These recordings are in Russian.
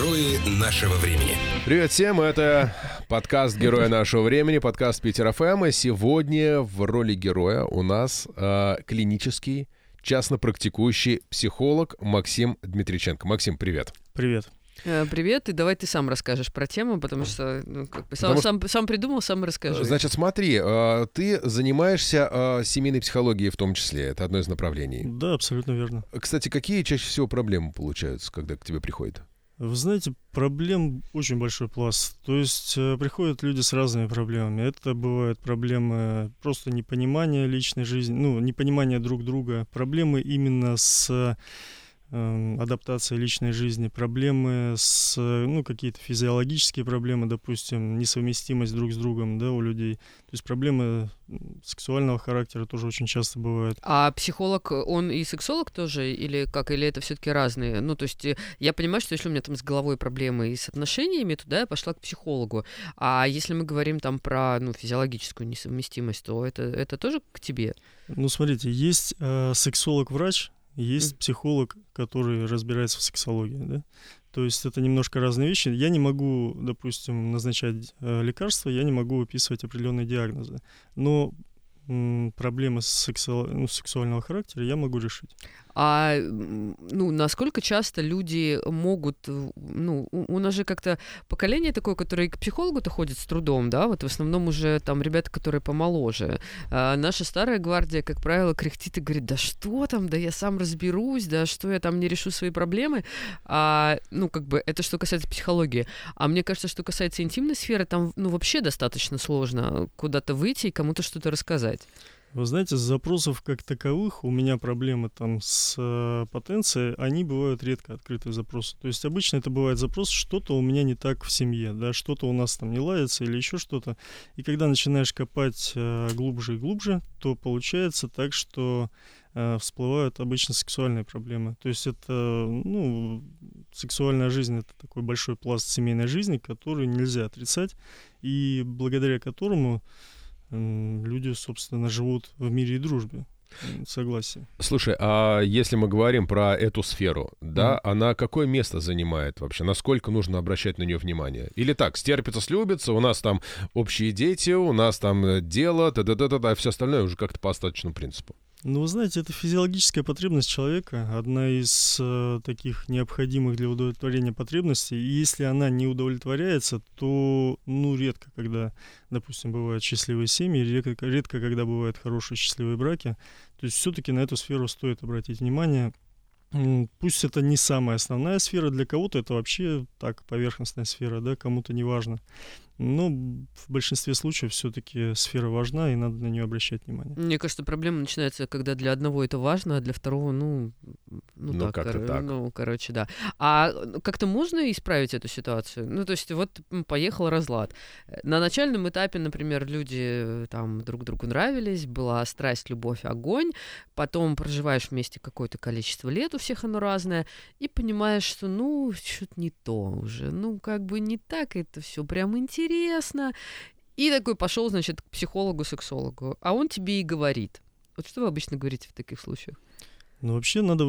Герои нашего времени. Привет всем, это подкаст «Героя нашего времени», подкаст Питер ФМ. И сегодня в роли героя у нас э, клинический, частно практикующий психолог Максим Дмитриченко. Максим, привет. Привет. Э, Привет, и давай ты сам расскажешь про тему, потому что ну, как бы, сам, Потому сам, сам придумал, сам расскажи. Значит, смотри, э, ты занимаешься э, семейной психологией в том числе. Это одно из направлений. Да, абсолютно верно. Кстати, какие чаще всего проблемы получаются, когда к тебе приходят? Вы знаете, проблем очень большой пласт. То есть э, приходят люди с разными проблемами. Это бывают проблемы просто непонимания личной жизни, ну, непонимания друг друга, проблемы именно с эм, адаптацией личной жизни, проблемы с, ну, какие-то физиологические проблемы, допустим, несовместимость друг с другом, да, у людей. То есть проблемы сексуального характера тоже очень часто бывают. А психолог, он и сексолог тоже, или как, или это все-таки разные? Ну, то есть э, я понимаю, что если у меня там с головой проблемы и с отношениями, то да, я пошла к психологу. А если мы говорим там про ну, физиологическую несовместимость, то это, это тоже к тебе? Ну, смотрите, есть э, сексолог-врач, есть психолог, который разбирается в сексологии, да. То есть это немножко разные вещи. Я не могу, допустим, назначать э, лекарства, я не могу выписывать определенные диагнозы. Но проблемы сексуал- ну, сексуального характера я могу решить. А ну, насколько часто люди могут, ну, у, нас же как-то поколение такое, которое к психологу-то ходит с трудом, да, вот в основном уже там ребята, которые помоложе. А наша старая гвардия, как правило, кряхтит и говорит, да что там, да я сам разберусь, да что я там не решу свои проблемы. А, ну, как бы, это что касается психологии. А мне кажется, что касается интимной сферы, там, ну, вообще достаточно сложно куда-то выйти и кому-то что-то рассказать. Вы знаете, с запросов как таковых у меня проблемы там с э, потенцией, они бывают редко открытые запросы. То есть обычно это бывает запрос, что-то у меня не так в семье, да, что-то у нас там не ладится или еще что-то. И когда начинаешь копать э, глубже и глубже, то получается так, что э, всплывают обычно сексуальные проблемы. То есть это, ну, сексуальная жизнь это такой большой пласт семейной жизни, который нельзя отрицать, и благодаря которому люди, собственно, живут в мире и дружбе. М, Согласие. Слушай, а если мы говорим про эту сферу, да, она какое место занимает вообще? Насколько нужно обращать на нее внимание? Или так, стерпится, слюбится, у нас там общие дети, у нас там э, дело, да да да да а все остальное уже как-то по остаточному принципу. Ну, вы знаете, это физиологическая потребность человека, одна из э, таких необходимых для удовлетворения потребностей. И если она не удовлетворяется, то, ну, редко, когда, допустим, бывают счастливые семьи, редко, редко когда бывают хорошие счастливые браки. То есть все-таки на эту сферу стоит обратить внимание. Пусть это не самая основная сфера, для кого-то это вообще так, поверхностная сфера, да, кому-то не важно. Но в большинстве случаев все-таки сфера важна, и надо на нее обращать внимание. Мне кажется, проблема начинается, когда для одного это важно, а для второго, ну, ну, Ну, так, кор- так. ну, короче, да. А ну, как-то можно исправить эту ситуацию? Ну, то есть вот поехал разлад. Э, На начальном этапе, например, люди э, там друг другу нравились, была страсть, любовь, огонь, потом проживаешь вместе какое-то количество лет, у всех оно разное, и понимаешь, что, ну, что-то не то уже, ну, как бы не так это все прям интересно. И такой пошел, значит, к психологу-сексологу, а он тебе и говорит. Вот что вы обычно говорите в таких случаях? Ну, вообще надо...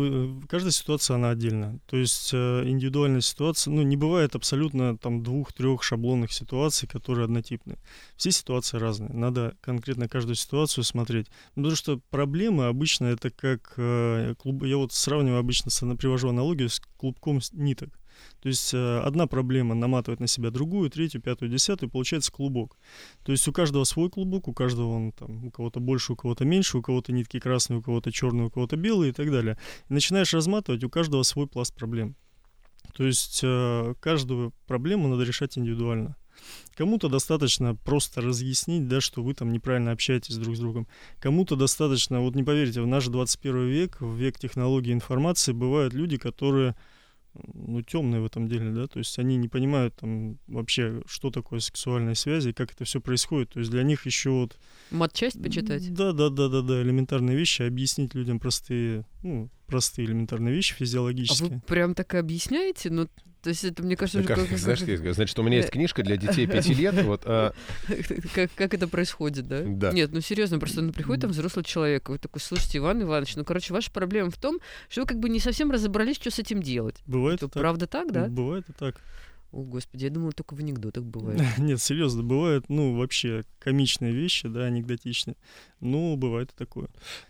Каждая ситуация, она отдельная. То есть э, индивидуальная ситуация... Ну, не бывает абсолютно там двух-трех шаблонных ситуаций, которые однотипны. Все ситуации разные. Надо конкретно каждую ситуацию смотреть. Ну, Потому что проблемы обычно это как... э, клуб... Я вот сравниваю обычно, привожу аналогию с клубком ниток. То есть э, одна проблема наматывает на себя другую, третью, пятую, десятую, и получается клубок. То есть у каждого свой клубок, у каждого он там, у кого-то больше, у кого-то меньше, у кого-то нитки красные, у кого-то черные, у кого-то белые и так далее. И начинаешь разматывать, у каждого свой пласт проблем. То есть э, каждую проблему надо решать индивидуально. Кому-то достаточно просто разъяснить, да, что вы там неправильно общаетесь друг с другом. Кому-то достаточно, вот не поверите, в наш 21 век, в век технологий информации, бывают люди, которые ну, темные в этом деле, да, то есть они не понимают там вообще, что такое сексуальные связи, и как это все происходит. То есть для них еще вот... Матчасть почитать? Да, да, да, да, да, элементарные вещи, объяснить людям простые ну, простые элементарные вещи А физиологические. вы прям так и объясняете? Ну, то есть это, мне кажется, Ну, как, как- знаешь, как- значит, у меня есть книжка для детей 5 лет, вот, а, как, как это происходит, да? Да. Нет, ну серьезно, просто ну, приходит там взрослый человек, и вы такой, слушайте, Иван Иванович, ну, короче, ваша проблема в том, что вы как бы не совсем разобрались, что с этим делать. Бывает Это так. правда так, да? Бывает и так. О, господи, я думала, только в анекдотах бывает. Нет, серьезно, бывают, ну, вообще комичные вещи, да, анекдотичные. Ну, бывает и такое.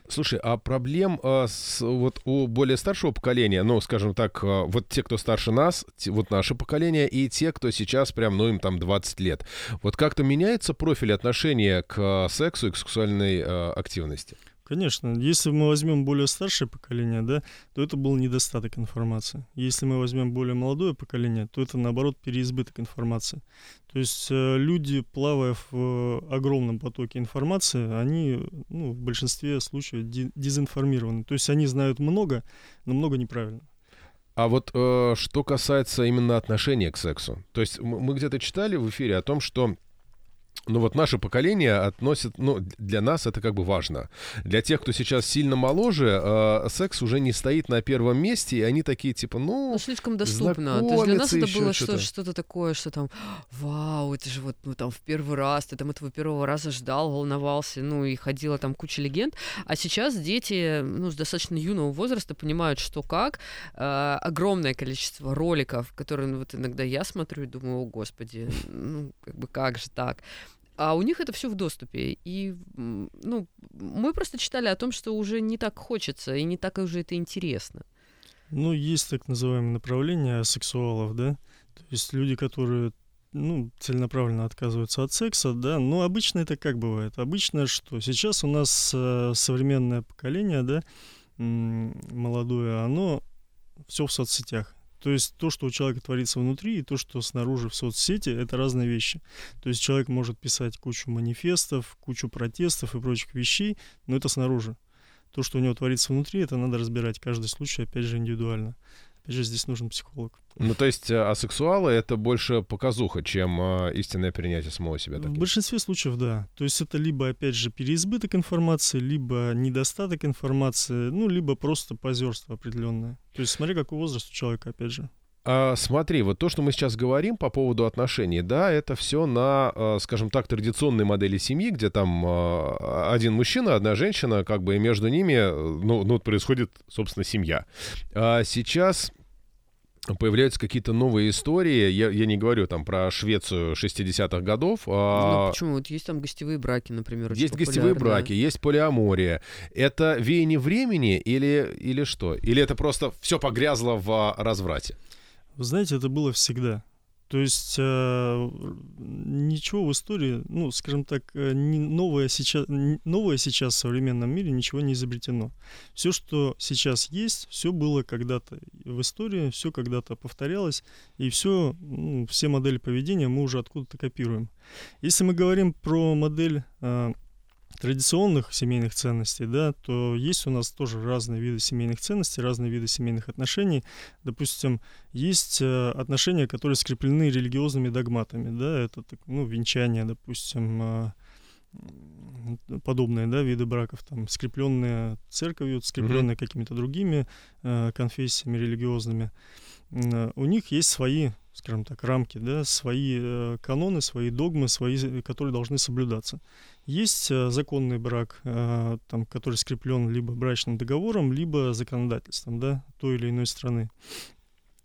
Слушай, а проблем а, с, вот у более старшего поколения, ну, скажем так, а, вот те, кто старше нас, те- вот наше поколение, и те, кто сейчас прям, ну, им там 20 лет, вот как-то меняется профиль отношения к а, сексу и к сексуальной а, активности? Конечно, если мы возьмем более старшее поколение, да, то это был недостаток информации. Если мы возьмем более молодое поколение, то это наоборот переизбыток информации. То есть э, люди, плавая в э, огромном потоке информации, они ну, в большинстве случаев дезинформированы. То есть они знают много, но много неправильно. А вот э, что касается именно отношения к сексу, то есть мы где-то читали в эфире о том, что ну вот наше поколение относит, ну для нас это как бы важно. Для тех, кто сейчас сильно моложе, э, секс уже не стоит на первом месте, и они такие типа, ну, Ну, слишком доступно. То есть для нас это было что-то. что- что-то такое, что там, вау, это же вот, ну, там, в первый раз, ты там этого первого раза ждал, волновался, ну, и ходила там куча легенд. А сейчас дети, ну, с достаточно юного возраста понимают, что как. Э, огромное количество роликов, которые, ну, вот иногда я смотрю и думаю, о, господи, ну, как бы, как же так? А у них это все в доступе. И, ну, мы просто читали о том, что уже не так хочется, и не так уже это интересно. Ну, есть так называемое направление сексуалов, да, то есть люди, которые ну, целенаправленно отказываются от секса, да, но обычно это как бывает? Обычно что? Сейчас у нас э, современное поколение, да, молодое, оно все в соцсетях. То есть то, что у человека творится внутри, и то, что снаружи в соцсети, это разные вещи. То есть человек может писать кучу манифестов, кучу протестов и прочих вещей, но это снаружи. То, что у него творится внутри, это надо разбирать каждый случай, опять же, индивидуально. Опять же, здесь нужен психолог. ну то есть э, асексуалы это больше показуха, чем э, истинное принятие самого себя. В таким. большинстве случаев, да. То есть это либо, опять же, переизбыток информации, либо недостаток информации, ну, либо просто позерство определенное. То есть смотри, какой возраст у человека, опять же. А, смотри, вот то, что мы сейчас говорим по поводу отношений, да, это все на, э, скажем так, традиционной модели семьи, где там э, один мужчина, одна женщина, как бы и между ними, ну, ну, происходит, собственно, семья. А сейчас появляются какие-то новые истории. Я, я не говорю там про Швецию 60-х годов. Ну, а почему? Вот есть там гостевые браки, например. есть гостевые браки, есть полиамория. Это веяние времени или, или что? Или это просто все погрязло в а, разврате? Вы знаете, это было всегда. То есть э, ничего в истории, ну, скажем так, э, не новое, сейчас, новое сейчас в современном мире ничего не изобретено. Все, что сейчас есть, все было когда-то в истории, все когда-то повторялось, и все, все модели поведения мы уже откуда-то копируем. Если мы говорим про модель э, традиционных семейных ценностей, да, то есть у нас тоже разные виды семейных ценностей, разные виды семейных отношений. Допустим, есть э, отношения, которые скреплены религиозными догматами, да, это так, ну, венчание, допустим, э, подобные, да, виды браков, там, скрепленные церковью, скрепленные какими-то другими э, конфессиями религиозными. Э, У них есть свои, скажем так, рамки, да, свои э, каноны, свои догмы, свои, которые должны соблюдаться. Есть э, законный брак, э, там, который скреплен либо брачным договором, либо законодательством да, той или иной страны.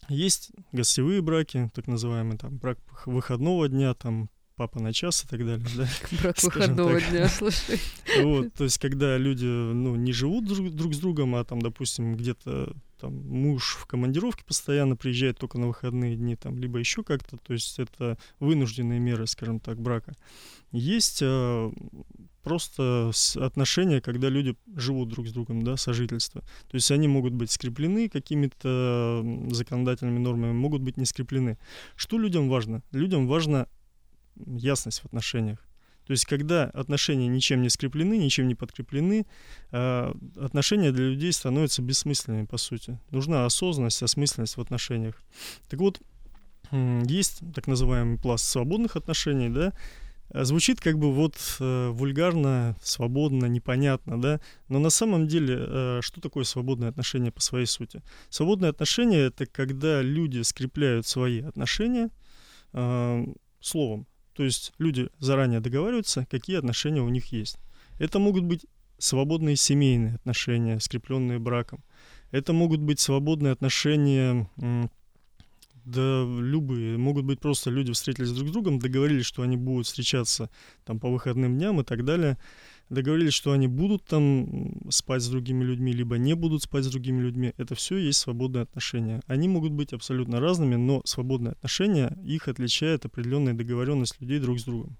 Есть гостевые браки, так называемый там, брак выходного дня, там, папа на час и так далее. Да? Брак выходного так. дня, слушай. Вот, то есть, когда люди ну, не живут друг, друг с другом, а там, допустим, где-то там муж в командировке постоянно приезжает только на выходные дни, там, либо еще как-то, то есть это вынужденные меры, скажем так, брака. Есть э, просто отношения, когда люди живут друг с другом, да, сожительство. То есть они могут быть скреплены какими-то законодательными нормами, могут быть не скреплены. Что людям важно? Людям важна ясность в отношениях. То есть, когда отношения ничем не скреплены, ничем не подкреплены, э, отношения для людей становятся бессмысленными, по сути. Нужна осознанность, осмысленность в отношениях. Так вот, есть так называемый пласт свободных отношений, да, А, звучит как бы вот э, вульгарно, свободно, непонятно, да, но на самом деле э, что такое свободное отношение по своей сути? Свободное отношение это когда люди скрепляют свои отношения э, словом, то есть люди заранее договариваются, какие отношения у них есть. Это могут быть свободные семейные отношения, скрепленные браком. Это могут быть свободные отношения да, любые. Могут быть просто люди встретились друг с другом, договорились, что они будут встречаться там по выходным дням и так далее. Договорились, что они будут там спать с другими людьми, либо не будут спать с другими людьми. Это все есть свободные отношения. Они могут быть абсолютно разными, но свободные отношения, их отличает определенная договоренность людей друг с другом.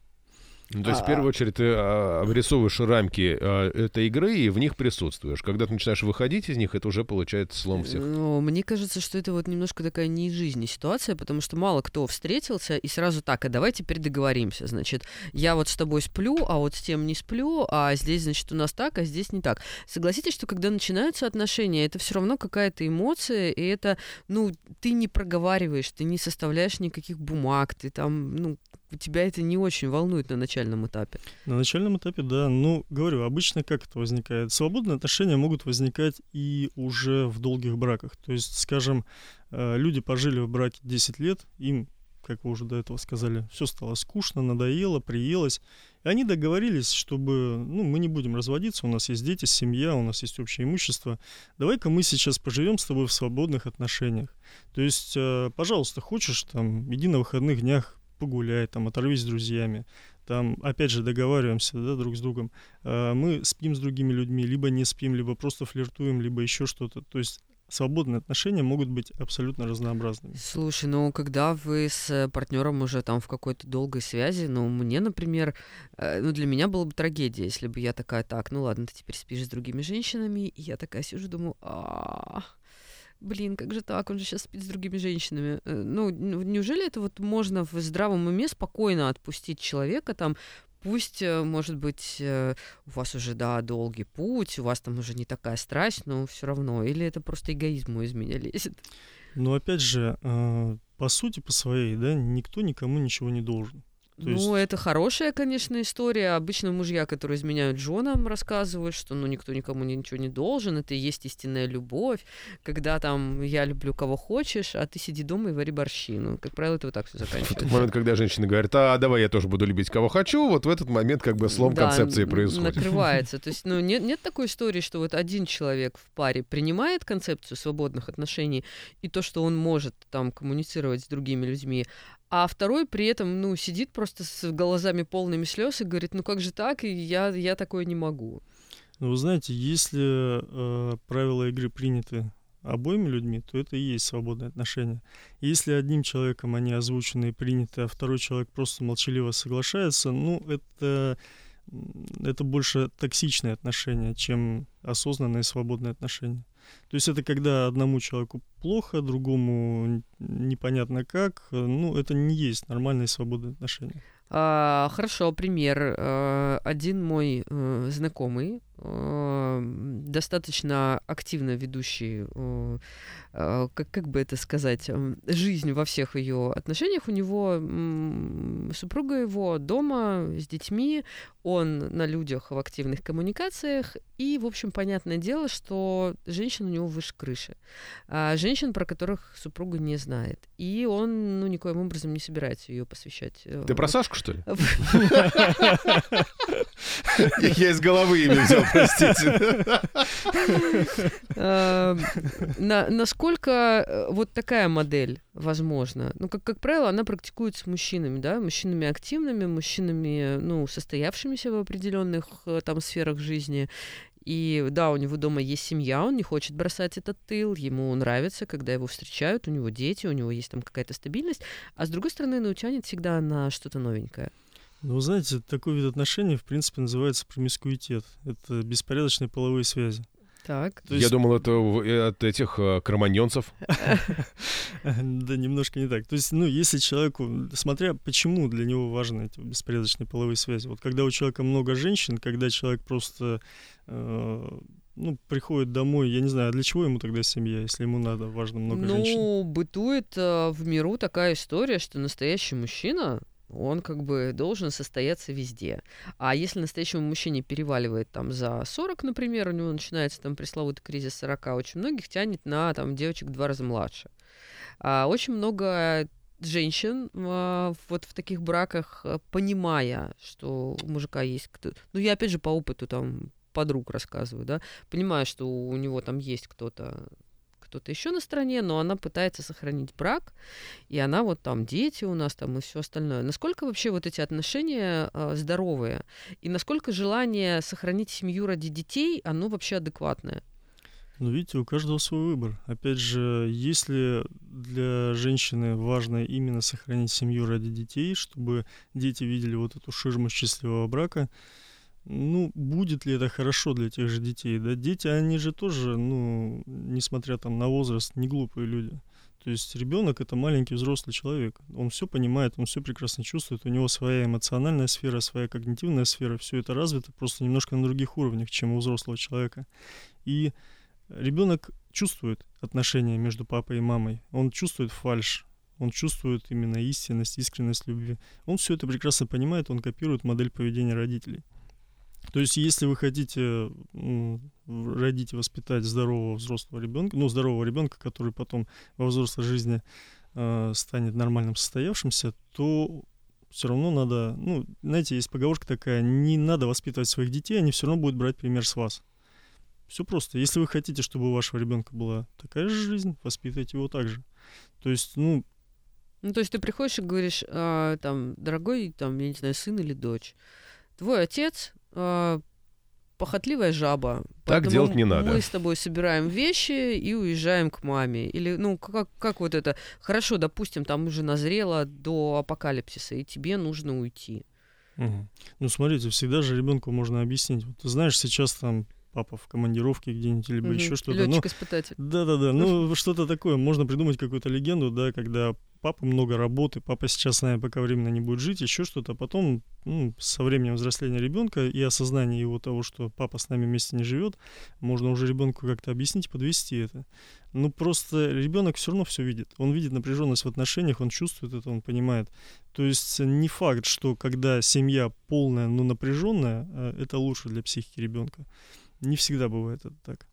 Ну, то есть, в первую очередь, ты а, обрисовываешь рамки а, этой игры и в них присутствуешь. Когда ты начинаешь выходить из них, это уже получается слом всех. Ну, мне кажется, что это вот немножко такая не из жизни ситуация, потому что мало кто встретился и сразу так, а давай теперь договоримся. Значит, я вот с тобой сплю, а вот с тем не сплю, а здесь, значит, у нас так, а здесь не так. Согласитесь, что когда начинаются отношения, это все равно какая-то эмоция, и это, ну, ты не проговариваешь, ты не составляешь никаких бумаг, ты там, ну, тебя это не очень волнует на начальном этапе? На начальном этапе, да. Ну, говорю, обычно как это возникает? Свободные отношения могут возникать и уже в долгих браках. То есть, скажем, э, люди пожили в браке 10 лет, им, как вы уже до этого сказали, все стало скучно, надоело, приелось. И они договорились, чтобы, ну, мы не будем разводиться, у нас есть дети, семья, у нас есть общее имущество. Давай-ка мы сейчас поживем с тобой в свободных отношениях. То есть, э, пожалуйста, хочешь, там, иди на выходных днях погуляй, там, оторвись с друзьями, там, опять же, договариваемся, да, друг с другом. А, мы спим с другими людьми, либо не спим, либо просто флиртуем, либо еще что-то. То есть свободные отношения могут быть абсолютно разнообразными. Слушай, ну когда вы с партнером уже там в какой-то долгой связи, ну мне, например, э, ну для меня была бы трагедия, если бы я такая, так, ну ладно, ты теперь спишь с другими женщинами, и я такая сижу, думаю, а блин, как же так, он же сейчас спит с другими женщинами. Э, ну, неужели это вот можно в здравом уме спокойно отпустить человека там, пусть, э, может быть, э, у вас уже, да, долгий путь, у вас там уже не такая страсть, но все равно, или это просто эгоизм из меня лезет? Ну, опять же, по сути, по своей, да, никто никому ничего не должен. То ну, это хорошая, конечно, история. Обычно мужья, которые изменяют женам, рассказывают, что ну никто никому ничего не должен, это и есть истинная любовь, когда там я люблю кого хочешь, а ты сиди дома и вари борщи. Ну, как правило, это вот так все заканчивается. В тот момент, когда женщина говорит, а давай я тоже буду любить кого хочу, вот в этот момент как бы слом да, концепции происходит. накрывается. То есть, ну, нет, нет такой истории, что вот один человек в паре принимает концепцию свободных отношений и то, что он может там коммуницировать с другими людьми, а второй при этом, ну, сидит просто с глазами полными слез и говорит, ну как же так, и я, я такое не могу. Ну, вы знаете, если э, правила игры приняты обоими людьми, то это и есть свободные отношения. Если одним человеком они озвучены и приняты, а второй человек просто молчаливо соглашается, ну, это, это больше токсичные отношения, чем осознанные свободные отношения. То есть это когда одному человеку плохо, другому непонятно как. Ну, это не есть нормальные свободные отношения. А, хорошо, пример. А, один мой а, знакомый, достаточно активно ведущий, а, как, как бы это сказать, жизнь во всех ее отношениях. У него супруга его дома с детьми, он на людях в активных коммуникациях, и, в общем, понятное дело, что женщин у него выше крыши. А женщин, про которых супруга не знает. И он, ну, никоим образом не собирается ее посвящать. Э, Ты про Сашку, что ли? Я из головы имя взял, простите. Эм, насколько э, вот такая модель возможно. Ну, как, как правило, она практикуется с мужчинами, да, мужчинами активными, мужчинами, ну, состоявшимися в определенных э, там сферах жизни. И да, у него дома есть семья, он не хочет бросать этот тыл, ему нравится, когда его встречают, у него дети, у него есть там какая-то стабильность, а с другой стороны, ну, тянет всегда на что-то новенькое. Ну, вы знаете, такой вид отношений, в принципе, называется промискуитет. Это беспорядочные половые связи. Так. есть... Я думал, это э, от этих э, кроманьонцев. Да, немножко не так. То есть, ну, если человеку, смотря почему для него важны эти беспорядочные половые связи. Вот когда у человека много женщин, когда человек просто э, ну, приходит домой, я не знаю, а для чего ему тогда семья, если ему надо, важно много ну, женщин? Ну, бытует э, в миру такая история, что настоящий мужчина он как бы должен состояться везде. А если настоящему мужчине переваливает там за 40, например, у него начинается там пресловутый кризис 40, очень многих тянет на там девочек в два раза младше. А очень много женщин а, вот в таких браках, а, понимая, что у мужика есть кто... Ну, я опять же по опыту там подруг рассказываю, да, понимая, что у него там есть кто-то кто-то еще на стороне, но она пытается сохранить брак, и она вот там дети у нас там и все остальное. Насколько вообще вот эти отношения э, здоровые, и насколько желание сохранить семью ради детей, оно вообще адекватное? Ну, видите, у каждого свой выбор. Опять же, если для женщины важно именно сохранить семью ради детей, чтобы дети видели вот эту ширму счастливого брака, ну, будет ли это хорошо для тех же детей? Да, дети, они же тоже, ну, несмотря там на возраст, не глупые люди. То есть ребенок это маленький взрослый человек. Он все понимает, он все прекрасно чувствует. У него своя эмоциональная сфера, своя когнитивная сфера, все это развито просто немножко на других уровнях, чем у взрослого человека. И ребенок чувствует отношения между папой и мамой. Он чувствует фальш, он чувствует именно истинность, искренность любви. Он все это прекрасно понимает, он копирует модель поведения родителей. То есть, если вы хотите родить и воспитать здорового взрослого ребенка, ну, здорового ребенка, который потом во взрослой жизни э, станет нормальным состоявшимся, то все равно надо, ну, знаете, есть поговорка такая, не надо воспитывать своих детей, они все равно будут брать пример с вас. Все просто. Если вы хотите, чтобы у вашего ребенка была такая же жизнь, воспитывайте его так же. То есть, ну... Ну, то есть ты приходишь и говоришь, а, там, дорогой, там, я не знаю, сын или дочь, твой отец а, похотливая жаба. Так делать не надо. Мы с тобой собираем вещи и уезжаем к маме. Или, ну, как, как вот это? Хорошо, допустим, там уже назрело до апокалипсиса, и тебе нужно уйти. Угу. Ну, смотрите, всегда же ребенку можно объяснить. Вот, ты знаешь, сейчас там папа в командировке где-нибудь, либо угу. еще что-то. Летчик-испытатель. Ну, да-да-да, ну что-то такое. Можно придумать какую-то легенду, да, когда папа много работы, папа сейчас нами пока временно не будет жить, еще что-то. А потом, ну, со временем взросления ребенка и осознания его того, что папа с нами вместе не живет, можно уже ребенку как-то объяснить, подвести это. Ну, просто ребенок все равно все видит. Он видит напряженность в отношениях, он чувствует это, он понимает. То есть не факт, что когда семья полная, но напряженная, э, это лучше для психики ребенка не всегда бывает это так.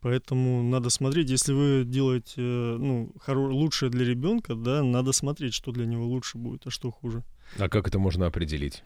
Поэтому надо смотреть, если вы делаете ну, хоро- лучшее для ребенка, да, надо смотреть, что для него лучше будет, а что хуже. А как это можно определить?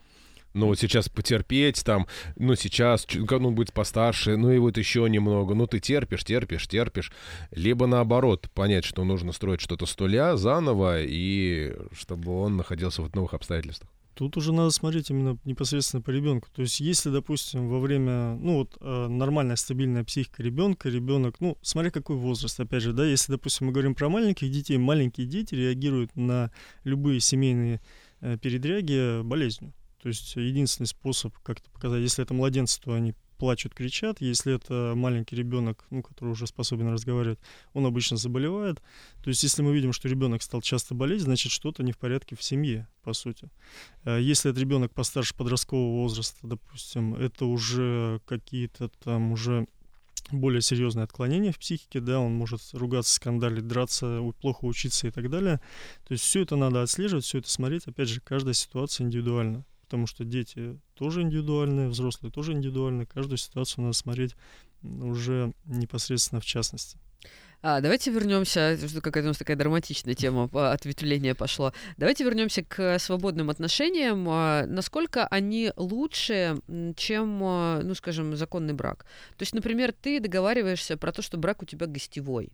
Ну, вот сейчас потерпеть, там, ну, сейчас, ну, будет постарше, ну, и вот еще немного. Ну, ты терпишь, терпишь, терпишь. Либо наоборот, понять, что нужно строить что-то с нуля заново, и чтобы он находился в новых обстоятельствах. Тут уже надо смотреть именно непосредственно по ребенку. То есть, если, допустим, во время, ну вот, э, нормальная, стабильная психика ребенка, ребенок, ну, смотря какой возраст, опять же, да, если, допустим, мы говорим про маленьких детей, маленькие дети реагируют на любые семейные э, передряги болезнью. То есть, единственный способ как-то показать, если это младенцы, то они плачут, кричат. Если это маленький ребенок, ну, который уже способен разговаривать, он обычно заболевает. То есть, если мы видим, что ребенок стал часто болеть, значит, что-то не в порядке в семье, по сути. Э, если это ребенок постарше подросткового возраста, допустим, это уже какие-то там уже более серьезные отклонения в психике, да, он может ругаться, скандалить, драться, плохо учиться и так далее. То есть все это надо отслеживать, все это смотреть. Опять же, каждая ситуация индивидуальна потому что дети тоже индивидуальные, взрослые тоже индивидуальные. Каждую ситуацию надо смотреть уже непосредственно в частности. А, давайте вернемся, какая-то у нас такая драматичная тема ответвления пошло. Давайте вернемся к свободным отношениям. А, насколько они лучше, чем, а, ну, скажем, законный брак? То есть, например, ты договариваешься про то, что брак у тебя гостевой.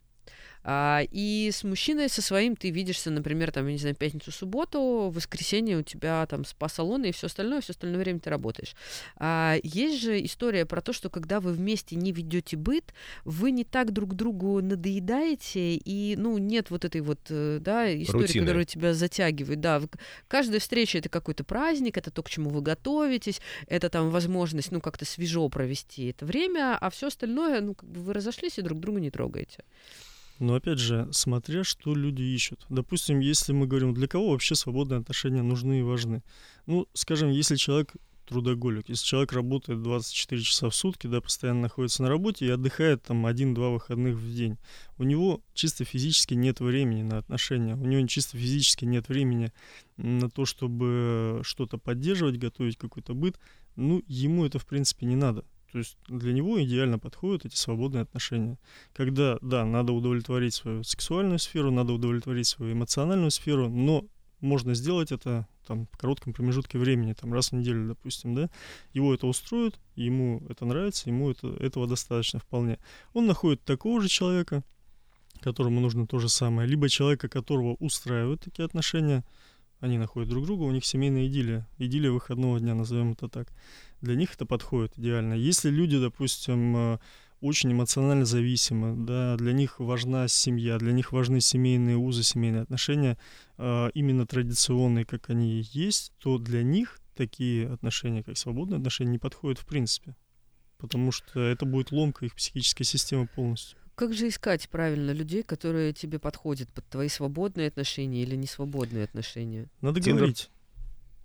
А, и с мужчиной со своим ты видишься, например, там, я не знаю, пятницу-субботу, в воскресенье у тебя там спа-салоны и все остальное, все остальное время ты работаешь. А, есть же история про то, что когда вы вместе не ведете быт, вы не так друг другу надоедаете, и, ну, нет вот этой вот, э, да, истории, Рутины. которая тебя затягивает. Да, каждая встреча это какой-то праздник, это то, к чему вы готовитесь, это там возможность, ну, как-то свежо провести это время, а все остальное, ну, как бы вы разошлись и друг друга не трогаете. Но опять же, смотря что люди ищут. Допустим, если мы говорим, для кого вообще свободные отношения нужны и важны. Ну, скажем, если человек трудоголик. Если человек работает 24 часа в сутки, да, постоянно находится на работе и отдыхает там один-два выходных в день, у него чисто физически нет времени на отношения, у него чисто физически нет времени на то, чтобы что-то поддерживать, готовить какой-то быт, ну, ему это, в принципе, не надо. То есть для него идеально подходят эти свободные отношения. Когда, да, надо удовлетворить свою сексуальную сферу, надо удовлетворить свою эмоциональную сферу, но можно сделать это там, в коротком промежутке времени, там, раз в неделю, допустим, да, его это устроит, ему это нравится, ему это, этого достаточно вполне. Он находит такого же человека, которому нужно то же самое, либо человека, которого устраивают такие отношения, они находят друг друга, у них семейная идиллия, идиллия выходного дня, назовем это так. Для них это подходит идеально. Если люди, допустим, э, очень эмоционально зависимы, да, для них важна семья, для них важны семейные узы, семейные отношения, э, именно традиционные, как они есть, то для них такие отношения, как свободные отношения, не подходят в принципе. Потому что это будет ломка их психической системы полностью. Как же искать правильно людей, которые тебе подходят под твои свободные отношения или несвободные отношения? Надо Тиндер. говорить.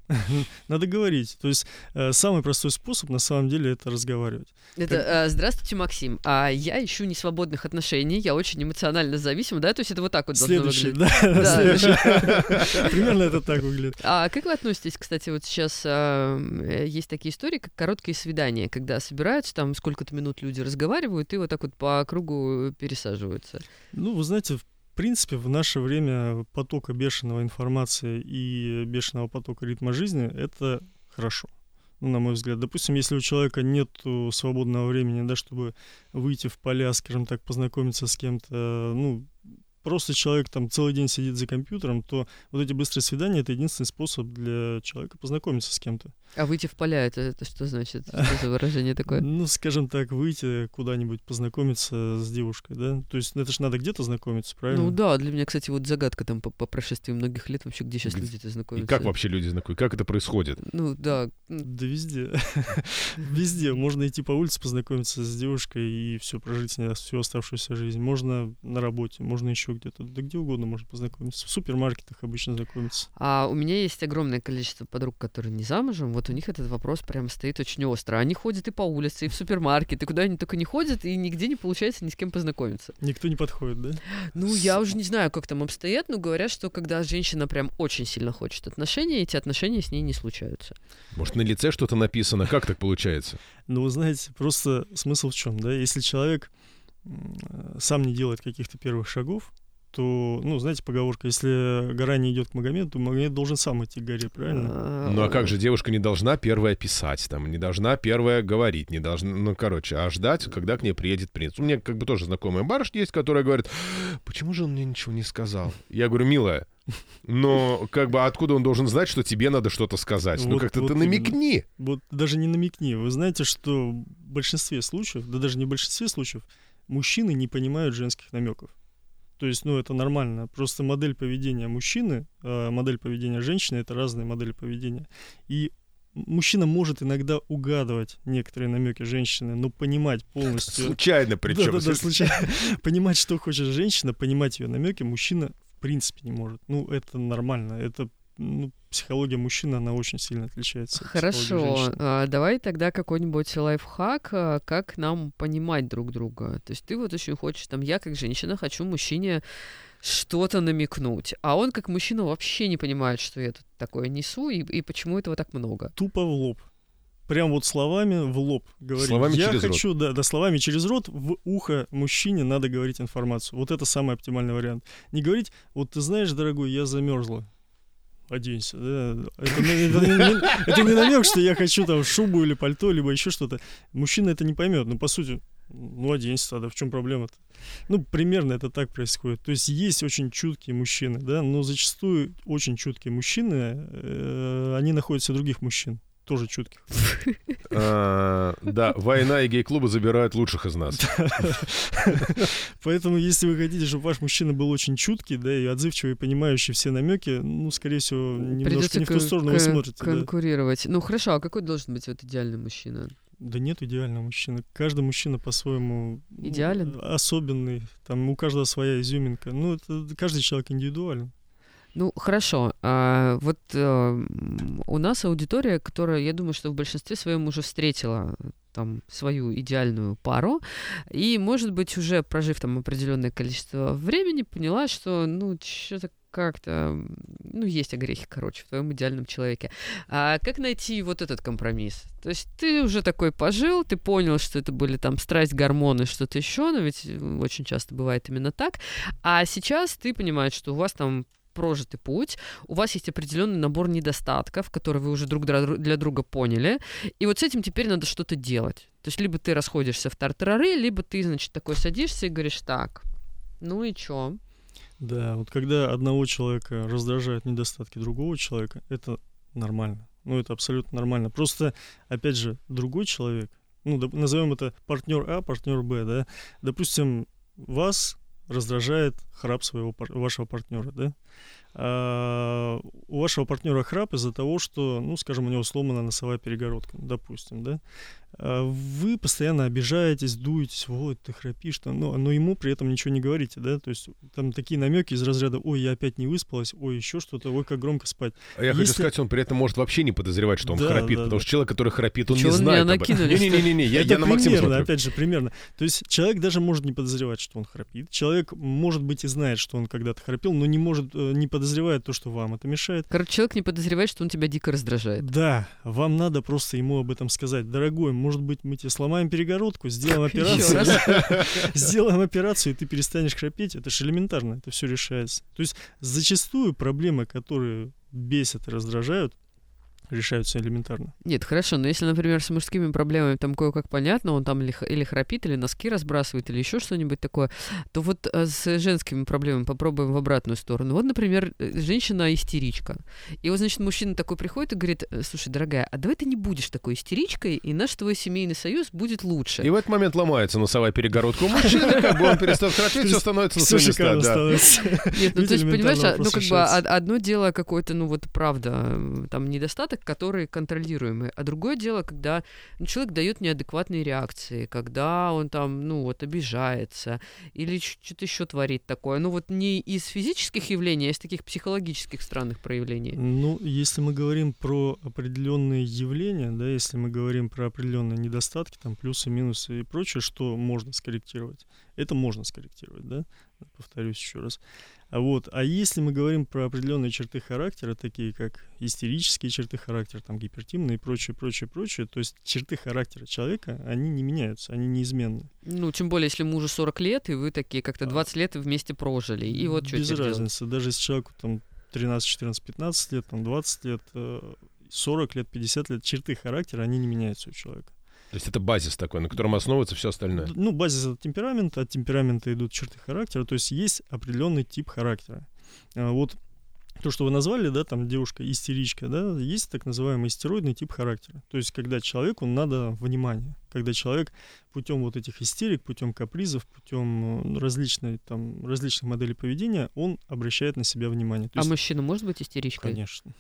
Надо говорить. То есть э, самый простой способ на самом деле это разговаривать. Это э, здравствуйте, Максим. А я ищу несвободных отношений, я очень эмоционально зависим, да? То есть это вот так вот должно выглядеть. Да, следующий. Примерно это так выглядит. А как вы относитесь, кстати, вот сейчас э, есть такие истории, как короткие свидания, когда собираются, там сколько-то минут люди разговаривают и вот так вот по кругу пересаживаются. Ну, вы знаете, в в принципе, в наше время потока бешеного информации и бешеного потока ритма жизни — это хорошо. Ну, на мой взгляд. Допустим, если у человека нет свободного времени, да, чтобы выйти в поля, скажем так, познакомиться с кем-то, ну, просто человек там целый день сидит за компьютером, то вот эти быстрые свидания — это единственный способ для человека познакомиться с кем-то. А выйти в поля, это, это что значит? Что за выражение такое? Ну, скажем так, выйти куда-нибудь познакомиться с девушкой, да? То есть это же надо где-то знакомиться, правильно? Ну да, для меня, кстати, вот загадка там по, по прошествии многих лет вообще, где сейчас люди-то знакомятся. И как вообще люди знакомятся? Как это происходит? Ну да. Да везде. везде. Можно идти по улице, познакомиться с девушкой и все, прожить с ней всю оставшуюся жизнь. Можно на работе, можно еще где-то. Да где угодно можно познакомиться. В супермаркетах обычно знакомиться. А у меня есть огромное количество подруг, которые не замужем. Вот вот у них этот вопрос прям стоит очень остро. Они ходят и по улице, и в супермаркет, и куда они только не ходят, и нигде не получается ни с кем познакомиться. Никто не подходит, да? Ну, я уже не знаю, как там обстоят, но говорят, что когда женщина прям очень сильно хочет отношения, эти отношения с ней не случаются. Может, на лице что-то написано? Как так получается? Ну, вы знаете, просто смысл в чем, да? Если человек сам не делает каких-то первых шагов, то, ну, знаете, поговорка, если гора не идет к Магомеду, то Магомед должен сам идти к горе, правильно? А, ну а как же девушка не должна первая писать, там, не должна первая говорить, не должна, ну, короче, а ждать, когда к ней приедет принц. У меня как бы тоже знакомая барышня есть, которая говорит, почему же он мне ничего не сказал? Я говорю, милая, но как бы откуда он должен знать, что тебе надо что-то сказать? Ну, вот, ну как-то вот ты намекни. Именно. Вот даже не намекни. Вы знаете, что в большинстве случаев, да даже не в большинстве случаев, мужчины не понимают женских намеков. То есть, ну, это нормально. Просто модель поведения мужчины, э, модель поведения женщины — это разные модели поведения. И мужчина может иногда угадывать некоторые намеки женщины, но понимать полностью... Случайно причем. Да, да, да, случайно. Понимать, что хочет женщина, понимать ее намеки мужчина в принципе не может. Ну, это нормально. Это ну, психология мужчины, она очень сильно отличается. Хорошо, а, давай тогда какой-нибудь лайфхак, а, как нам понимать друг друга. То есть ты вот очень хочешь, там, я как женщина хочу мужчине что-то намекнуть, а он как мужчина вообще не понимает, что я тут такое несу и, и почему этого так много. Tупо в лоб. Прям вот словами в лоб говорить. Словами я через хочу, рот. Да, да, словами через рот в ухо мужчине надо говорить информацию. Вот это самый оптимальный вариант. Не говорить, вот ты знаешь, дорогой, я замерзла оденься. Да? Это, это, не, это не намек, что я хочу там шубу или пальто, либо еще что-то. Мужчина это не поймет. Но по сути, ну оденься тогда, в чем проблема-то? Ну, примерно это так происходит. То есть есть очень чуткие мужчины, да, но зачастую очень чуткие мужчины, э, они находятся других мужчин тоже чутких. А, да, война и гей-клубы забирают лучших из нас. Поэтому, если вы хотите, чтобы ваш мужчина был очень чуткий, да, и отзывчивый, и понимающий все намеки, ну, скорее всего, немножко не в ту сторону вы смотрите. конкурировать. Ну, хорошо, а какой должен быть вот идеальный мужчина? Да нет идеального мужчины. Каждый мужчина по-своему идеален, особенный. Там у каждого своя изюминка. Ну, это каждый человек индивидуален. Ну, хорошо. А, вот а, у нас аудитория, которая, я думаю, что в большинстве своем уже встретила там свою идеальную пару, и, может быть, уже прожив там определенное количество времени, поняла, что, ну, что-то как-то, ну, есть огрехи, короче, в твоем идеальном человеке. А как найти вот этот компромисс? То есть ты уже такой пожил, ты понял, что это были там страсть, гормоны, что-то еще, но ведь очень часто бывает именно так. А сейчас ты понимаешь, что у вас там прожитый путь, у вас есть определенный набор недостатков, которые вы уже друг для друга поняли, и вот с этим теперь надо что-то делать. То есть либо ты расходишься в тартарары, либо ты, значит, такой садишься и говоришь, так, ну и чё? Да, вот когда одного человека раздражают недостатки другого человека, это нормально. Ну, это абсолютно нормально. Просто, опять же, другой человек, ну, назовем это партнер А, партнер Б, да, допустим, вас раздражает храп своего вашего партнера, да? А, у вашего партнера храп из-за того, что, ну, скажем, у него сломана носовая перегородка, допустим, да? А, вы постоянно обижаетесь, дуетесь, вот, ты храпишь, там, но, но ему при этом ничего не говорите, да, то есть там такие намеки из разряда, ой, я опять не выспалась, ой, еще что-то, ой, как громко спать. А я Если... хочу сказать, он при этом может вообще не подозревать, что он да, храпит, да, потому да. что человек, который храпит, он Чего не знает об этом. Не-не-не, я, я на Максима примерно, опять же, примерно. То есть человек даже может не подозревать, что он храпит. Человек, может быть, и знает, что он когда-то храпел, но не может, э, не подозревает то, что вам это мешает. Короче, человек не подозревает, что он тебя дико раздражает. Да, вам надо просто ему об этом сказать. Дорогой, может быть, мы тебе сломаем перегородку, сделаем операцию. Сделаем операцию, и ты перестанешь храпеть. Это же элементарно, это все решается. То есть зачастую проблемы, которые бесят и раздражают, решаются элементарно. Нет, хорошо, но если, например, с мужскими проблемами там кое-как понятно, он там или, или храпит, или носки разбрасывает, или еще что-нибудь такое, то вот э, с женскими проблемами попробуем в обратную сторону. Вот, например, э, женщина истеричка. И вот, значит, мужчина такой приходит и говорит, «Э, слушай, дорогая, а давай ты не будешь такой истеричкой, и наш твой семейный союз будет лучше. И в этот момент ломается носовая перегородка у мужчины, как бы он перестает храпеть, все становится на свои места. Нет, ну то есть, понимаешь, а, ну как бы одно дело какой-то, ну вот правда, там недостаток, недостаток, который контролируемый. А другое дело, когда человек дает неадекватные реакции, когда он там, ну вот, обижается или что-то еще творит такое. Ну вот не из физических явлений, а из таких психологических странных проявлений. Ну, если мы говорим про определенные явления, да, если мы говорим про определенные недостатки, там плюсы, минусы и прочее, что можно скорректировать, это можно скорректировать, да, повторюсь еще раз. А вот, а если мы говорим про определенные черты характера, такие как истерические черты характера, там гипертимные и прочее, прочее, прочее, то есть черты характера человека, они не меняются, они неизменны. Ну, тем более, если мужу 40 лет, и вы такие как-то 20 лет вместе прожили, и вот что Без разницы, делать? даже если человеку там 13, 14, 15 лет, там 20 лет, 40 э, лет, 50 лет, черты характера, они не меняются у человека. То есть это базис такой, на котором основывается все остальное. Ну, базис это темперамент, от темперамента идут черты характера, то есть есть определенный тип характера. А, вот то, что вы назвали, да, там девушка истеричка, да, есть так называемый истероидный тип характера. То есть, когда человеку надо внимание, когда человек путем вот этих истерик, путем капризов, путем различной, там, различных моделей поведения, он обращает на себя внимание. То а есть... мужчина может быть истеричкой? Конечно.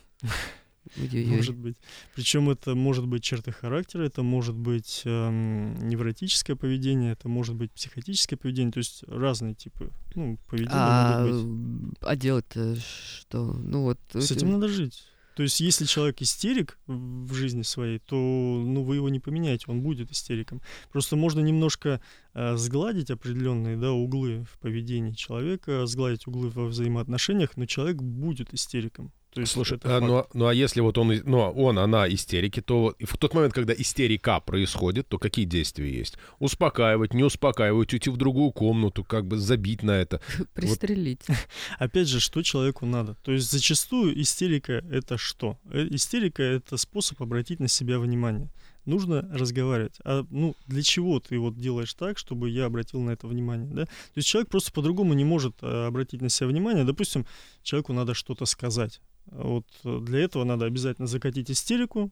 Ой-ой-ой. Может быть. Причем это может быть черты характера, это может быть эм, невротическое поведение, это может быть психотическое поведение, то есть разные типы ну, поведения а, могут быть. А делать-то что? Ну вот. С этим надо жить. То есть, если человек истерик в жизни своей, то ну, вы его не поменяете, он будет истериком. Просто можно немножко э, сгладить определенные да, углы в поведении человека, сгладить углы во взаимоотношениях, но человек будет истериком. То есть Слушай, а, ну, а, ну а если вот он, ну, он, она истерики, то в тот момент, когда истерика происходит, то какие действия есть? Успокаивать, не успокаивать, уйти в другую комнату, как бы забить на это. Пристрелить. Вот. Опять же, что человеку надо? То есть зачастую истерика — это что? Э, истерика — это способ обратить на себя внимание нужно разговаривать. А ну для чего ты вот делаешь так, чтобы я обратил на это внимание, да? То есть человек просто по-другому не может а, обратить на себя внимание. Допустим, человеку надо что-то сказать. Вот э, для этого надо обязательно закатить истерику,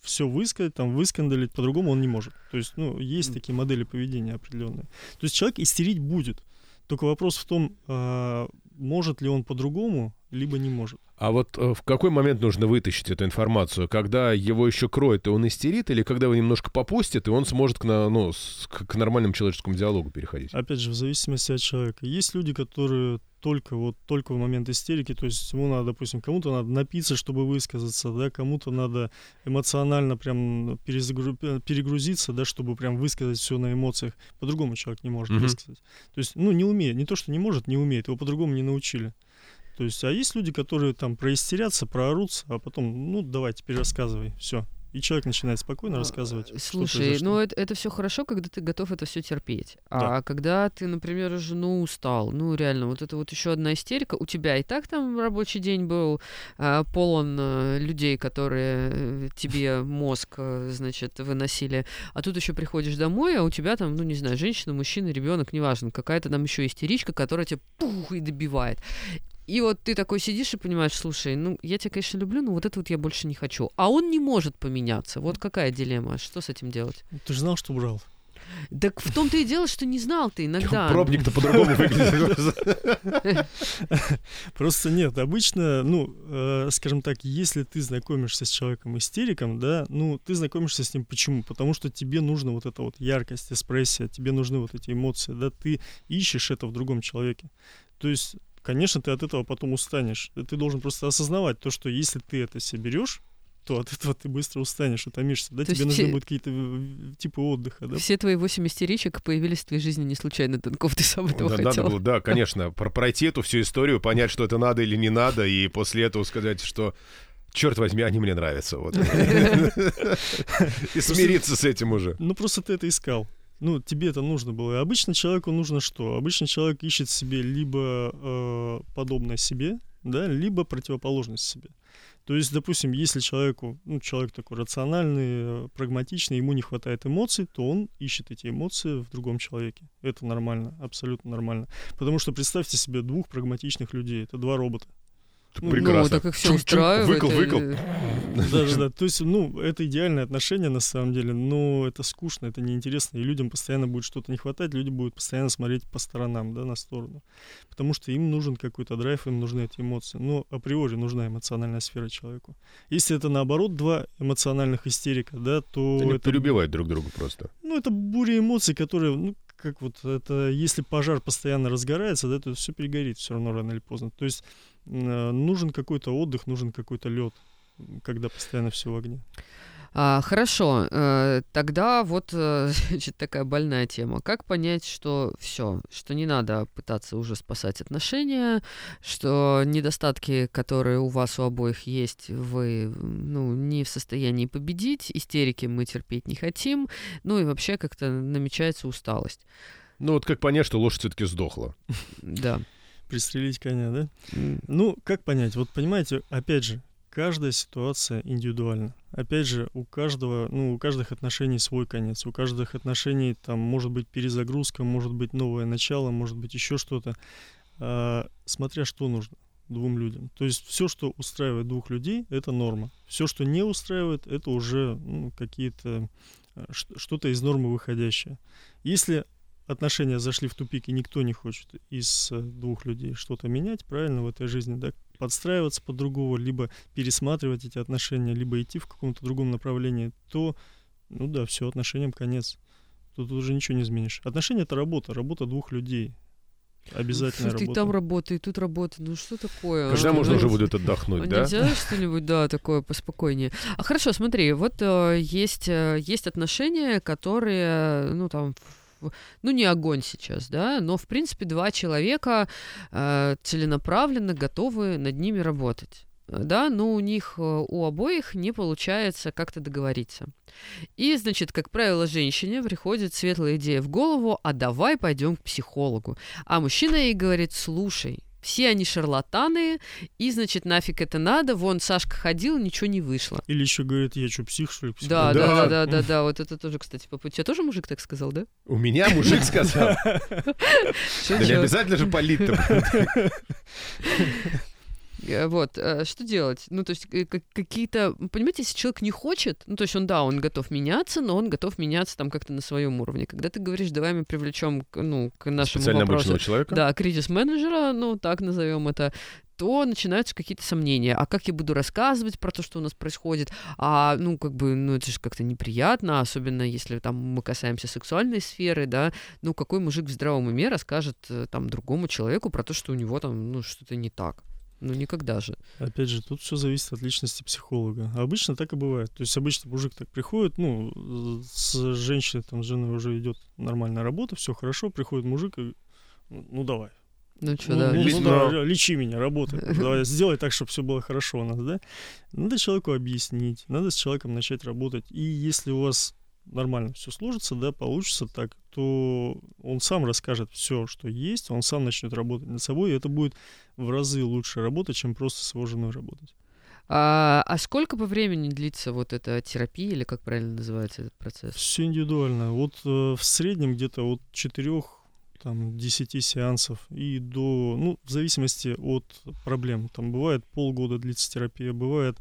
все высказать, там, выскандалить, по-другому он не может. То есть, ну, есть такие модели поведения определенные. То есть человек истерить будет. Только вопрос в том, а, может ли он по-другому, либо не может. А вот э, в какой момент нужно вытащить эту информацию? Когда его еще кроет, и он истерит, или когда его немножко попустит, и он сможет к, ну, к нормальному человеческому диалогу переходить? Опять же, в зависимости от человека. Есть люди, которые только вот только в момент истерики, то есть ему надо, допустим, кому-то надо напиться, чтобы высказаться, да, кому-то надо эмоционально прям перезагру... перегрузиться, да, чтобы прям высказать все на эмоциях. По-другому человек не может mm-hmm. высказать. То есть, ну, не умеет, не то, что не может, не умеет, его по-другому не научили. То есть, а есть люди, которые там проистерятся, проорутся, а потом, ну, давай, теперь рассказывай, все. И человек начинает спокойно а, рассказывать. Слушай, ну это, это все хорошо, когда ты готов это все терпеть. Да. А когда ты, например, уже ну устал, ну реально, вот это вот еще одна истерика. У тебя и так там рабочий день был а, полон а, людей, которые э, тебе мозг, а, значит, выносили. А тут еще приходишь домой, а у тебя там, ну не знаю, женщина, мужчина, ребенок, неважно, какая-то там еще истеричка, которая тебя пух и добивает. И вот ты такой сидишь и понимаешь, слушай, ну, я тебя, конечно, люблю, но вот это вот я больше не хочу. А он не может поменяться. Вот какая дилемма? Что с этим делать? Ты же знал, что брал. Так в том-то и дело, что не знал ты иногда. Пробник-то по-другому выглядит. Просто нет. Обычно, ну, э, скажем так, если ты знакомишься с человеком-истериком, да, ну, ты знакомишься с ним почему? Потому что тебе нужна вот эта вот яркость, экспрессия, тебе нужны вот эти эмоции, да, ты ищешь это в другом человеке. То есть конечно, ты от этого потом устанешь. Ты должен просто осознавать то, что если ты это себе берешь, то от этого ты быстро устанешь, утомишься. Да, то тебе нужны все... будут какие-то э, типы отдыха. Да? Все твои восемь истеричек появились в твоей жизни не случайно, Танков, ты сам этого да, хотел. Надо было, да, конечно, пройти эту всю историю, понять, что это надо или не надо, и после этого сказать, что черт возьми, они мне нравятся. Вот. И смириться с этим уже. Ну, просто ты это искал ну, тебе это нужно было. И обычно человеку нужно что? Обычно человек ищет себе либо э, подобное себе, да, либо противоположность себе. То есть, допустим, если человеку, ну, человек такой рациональный, э, прагматичный, ему не хватает эмоций, то он ищет эти эмоции в другом человеке. Это нормально, абсолютно нормально. Потому что представьте себе двух прагматичных людей, это два робота. Ну, Прекрасно. Ну, так их все устраивает. Выкл, выкл. Да, да, да. То есть, ну, это идеальное отношение на самом деле, но это скучно, это неинтересно, и людям постоянно будет что-то не хватать, люди будут постоянно смотреть по сторонам, да, на сторону. Потому что им нужен какой-то драйв, им нужны эти эмоции. Но априори нужна эмоциональная сфера человеку. Если это наоборот два эмоциональных истерика, да, то... Они это перебивают друг друга просто. Ну, это буря эмоций, которые, ну, как вот это, если пожар постоянно разгорается, да, то все перегорит все равно рано или поздно. То есть нужен какой-то отдых, нужен какой-то лед, когда постоянно все в огне. А, хорошо, э, тогда вот э, значит, такая больная тема. Как понять, что все, что не надо пытаться уже спасать отношения, что недостатки, которые у вас у обоих есть, вы ну, не в состоянии победить, истерики мы терпеть не хотим, ну и вообще как-то намечается усталость. Ну вот как понять, что лошадь все-таки сдохла? Да. Пристрелить коня, да? Mm. Ну, как понять? Вот понимаете, опять же, каждая ситуация индивидуальна. Опять же, у каждого, ну, у каждых отношений свой конец. У каждых отношений там может быть перезагрузка, может быть новое начало, может быть еще что-то. А, смотря что нужно двум людям. То есть все, что устраивает двух людей, это норма. Все, что не устраивает, это уже ну, какие-то а, что-то из нормы выходящее. Если отношения зашли в тупик, и никто не хочет из э, двух людей что-то менять, правильно, в этой жизни, да, подстраиваться под другого, либо пересматривать эти отношения, либо идти в каком-то другом направлении, то, ну да, все, отношениям конец. Тут уже ничего не изменишь. Отношения — это работа, работа двух людей. Обязательно работа. Ты там работа, тут работа. Ну что такое? Когда а? можно уже будет отдохнуть, а да? Нельзя что-нибудь, да, такое поспокойнее. А хорошо, смотри, вот э, есть, э, есть отношения, которые, ну там, ну не огонь сейчас, да, но в принципе два человека э, целенаправленно готовы над ними работать да, но у них, э, у обоих не получается как-то договориться. И, значит, как правило, женщине приходит светлая идея в голову, а давай пойдем к психологу. А мужчина ей говорит, слушай, все они шарлатаны, и, значит, нафиг это надо. Вон Сашка ходил, ничего не вышло. Или еще говорит, я что, псих, что ли? Псих? Да, да, да, да, да, да, вот это тоже, кстати, по пути. У тебя тоже мужик так сказал, да? У меня мужик сказал. Да не обязательно же полить-то. Э, вот, э, что делать? Ну, то есть э, какие-то, понимаете, если человек не хочет, ну, то есть он, да, он готов меняться, но он готов меняться там как-то на своем уровне. Когда ты говоришь, давай мы привлечем, ну, к нашему Специально вопросу... человека? Да, кризис-менеджера, ну, так назовем это, то начинаются какие-то сомнения. А как я буду рассказывать про то, что у нас происходит? А, ну, как бы, ну, это же как-то неприятно, особенно если там мы касаемся сексуальной сферы, да. Ну, какой мужик в здравом уме расскажет там другому человеку про то, что у него там, ну, что-то не так? Ну, никогда же. Опять же, тут все зависит от личности психолога. А обычно так и бывает. То есть обычно мужик так приходит, ну, с женщиной, там, с женой уже идет нормальная работа, все хорошо, приходит мужик и, ну, давай, ну что, ну, да. ну, ну да, лечи меня, работай. Давай, сделай так, чтобы все было хорошо у нас, да? Надо человеку объяснить, надо с человеком начать работать. И если у вас нормально все сложится, да, получится так, то он сам расскажет все, что есть, он сам начнет работать над собой, и это будет в разы лучше работать, чем просто с его женой работать. А, а сколько по времени длится вот эта терапия, или как правильно называется этот процесс? Все индивидуально. Вот э, в среднем где-то от 4 там, 10 сеансов и до, ну, в зависимости от проблем. Там бывает полгода длится терапия, бывает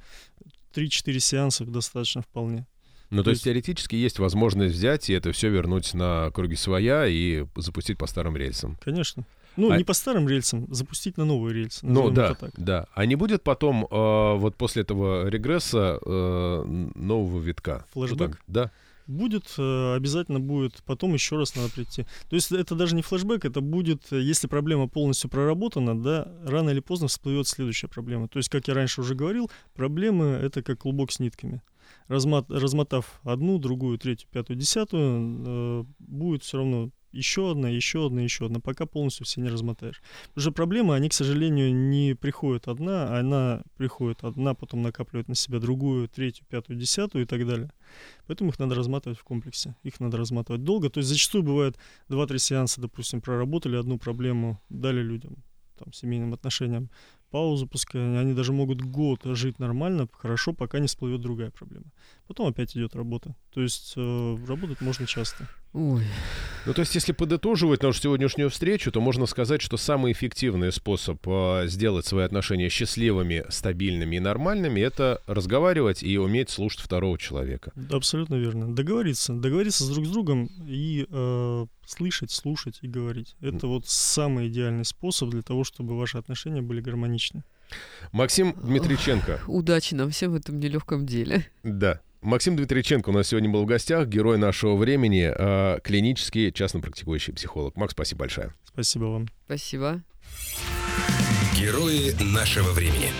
3-4 сеанса достаточно вполне. Ну, то То есть теоретически есть возможность взять и это все вернуть на круги своя и запустить по старым рельсам. Конечно. Ну, А- не по старым рельсам, запустить на новые рельсы. Ну да, это так. да. А не будет потом э, вот после этого регресса э, нового витка? Флэшбэк? Да. Будет, э, обязательно будет, потом еще раз надо прийти. То есть это даже не флешбэк, это будет, если проблема полностью проработана, да, рано или поздно всплывет следующая проблема. То есть, как я раньше уже говорил, проблемы это как клубок с нитками. Размат, размотав одну, другую, третью, пятую, десятую, э, будет все равно еще одна, еще одна, еще одна, пока полностью все не размотаешь. Что проблемы, они, к сожалению, не приходят одна, а она приходит одна, потом накапливает на себя другую, третью, пятую, десятую и так далее. Поэтому их надо разматывать в комплексе. Их надо разматывать долго. То есть зачастую бывает 2-3 сеанса, допустим, проработали одну проблему, дали людям, там, семейным отношениям паузу, пускай они, даже могут год жить нормально, хорошо, пока не всплывет другая проблема. Потом опять идет работа. То есть э, работать можно часто. Ой, Ну, то есть, если подытоживать нашу сегодняшнюю встречу, то можно сказать, что самый эффективный способ э, сделать свои отношения счастливыми, стабильными и нормальными — это разговаривать и уметь слушать второго человека. Абсолютно верно. Договориться. Договориться с друг с другом и э, слышать, слушать и говорить. Это вот самый идеальный способ для того, чтобы ваши отношения были гармоничны. Максим Дмитриченко. удачи нам всем в этом нелегком деле. Да. Максим Дмитриченко у нас сегодня был в гостях, герой нашего времени, э, клинический частно практикующий психолог. Макс, спасибо большое. Спасибо вам. Спасибо. Герои нашего времени.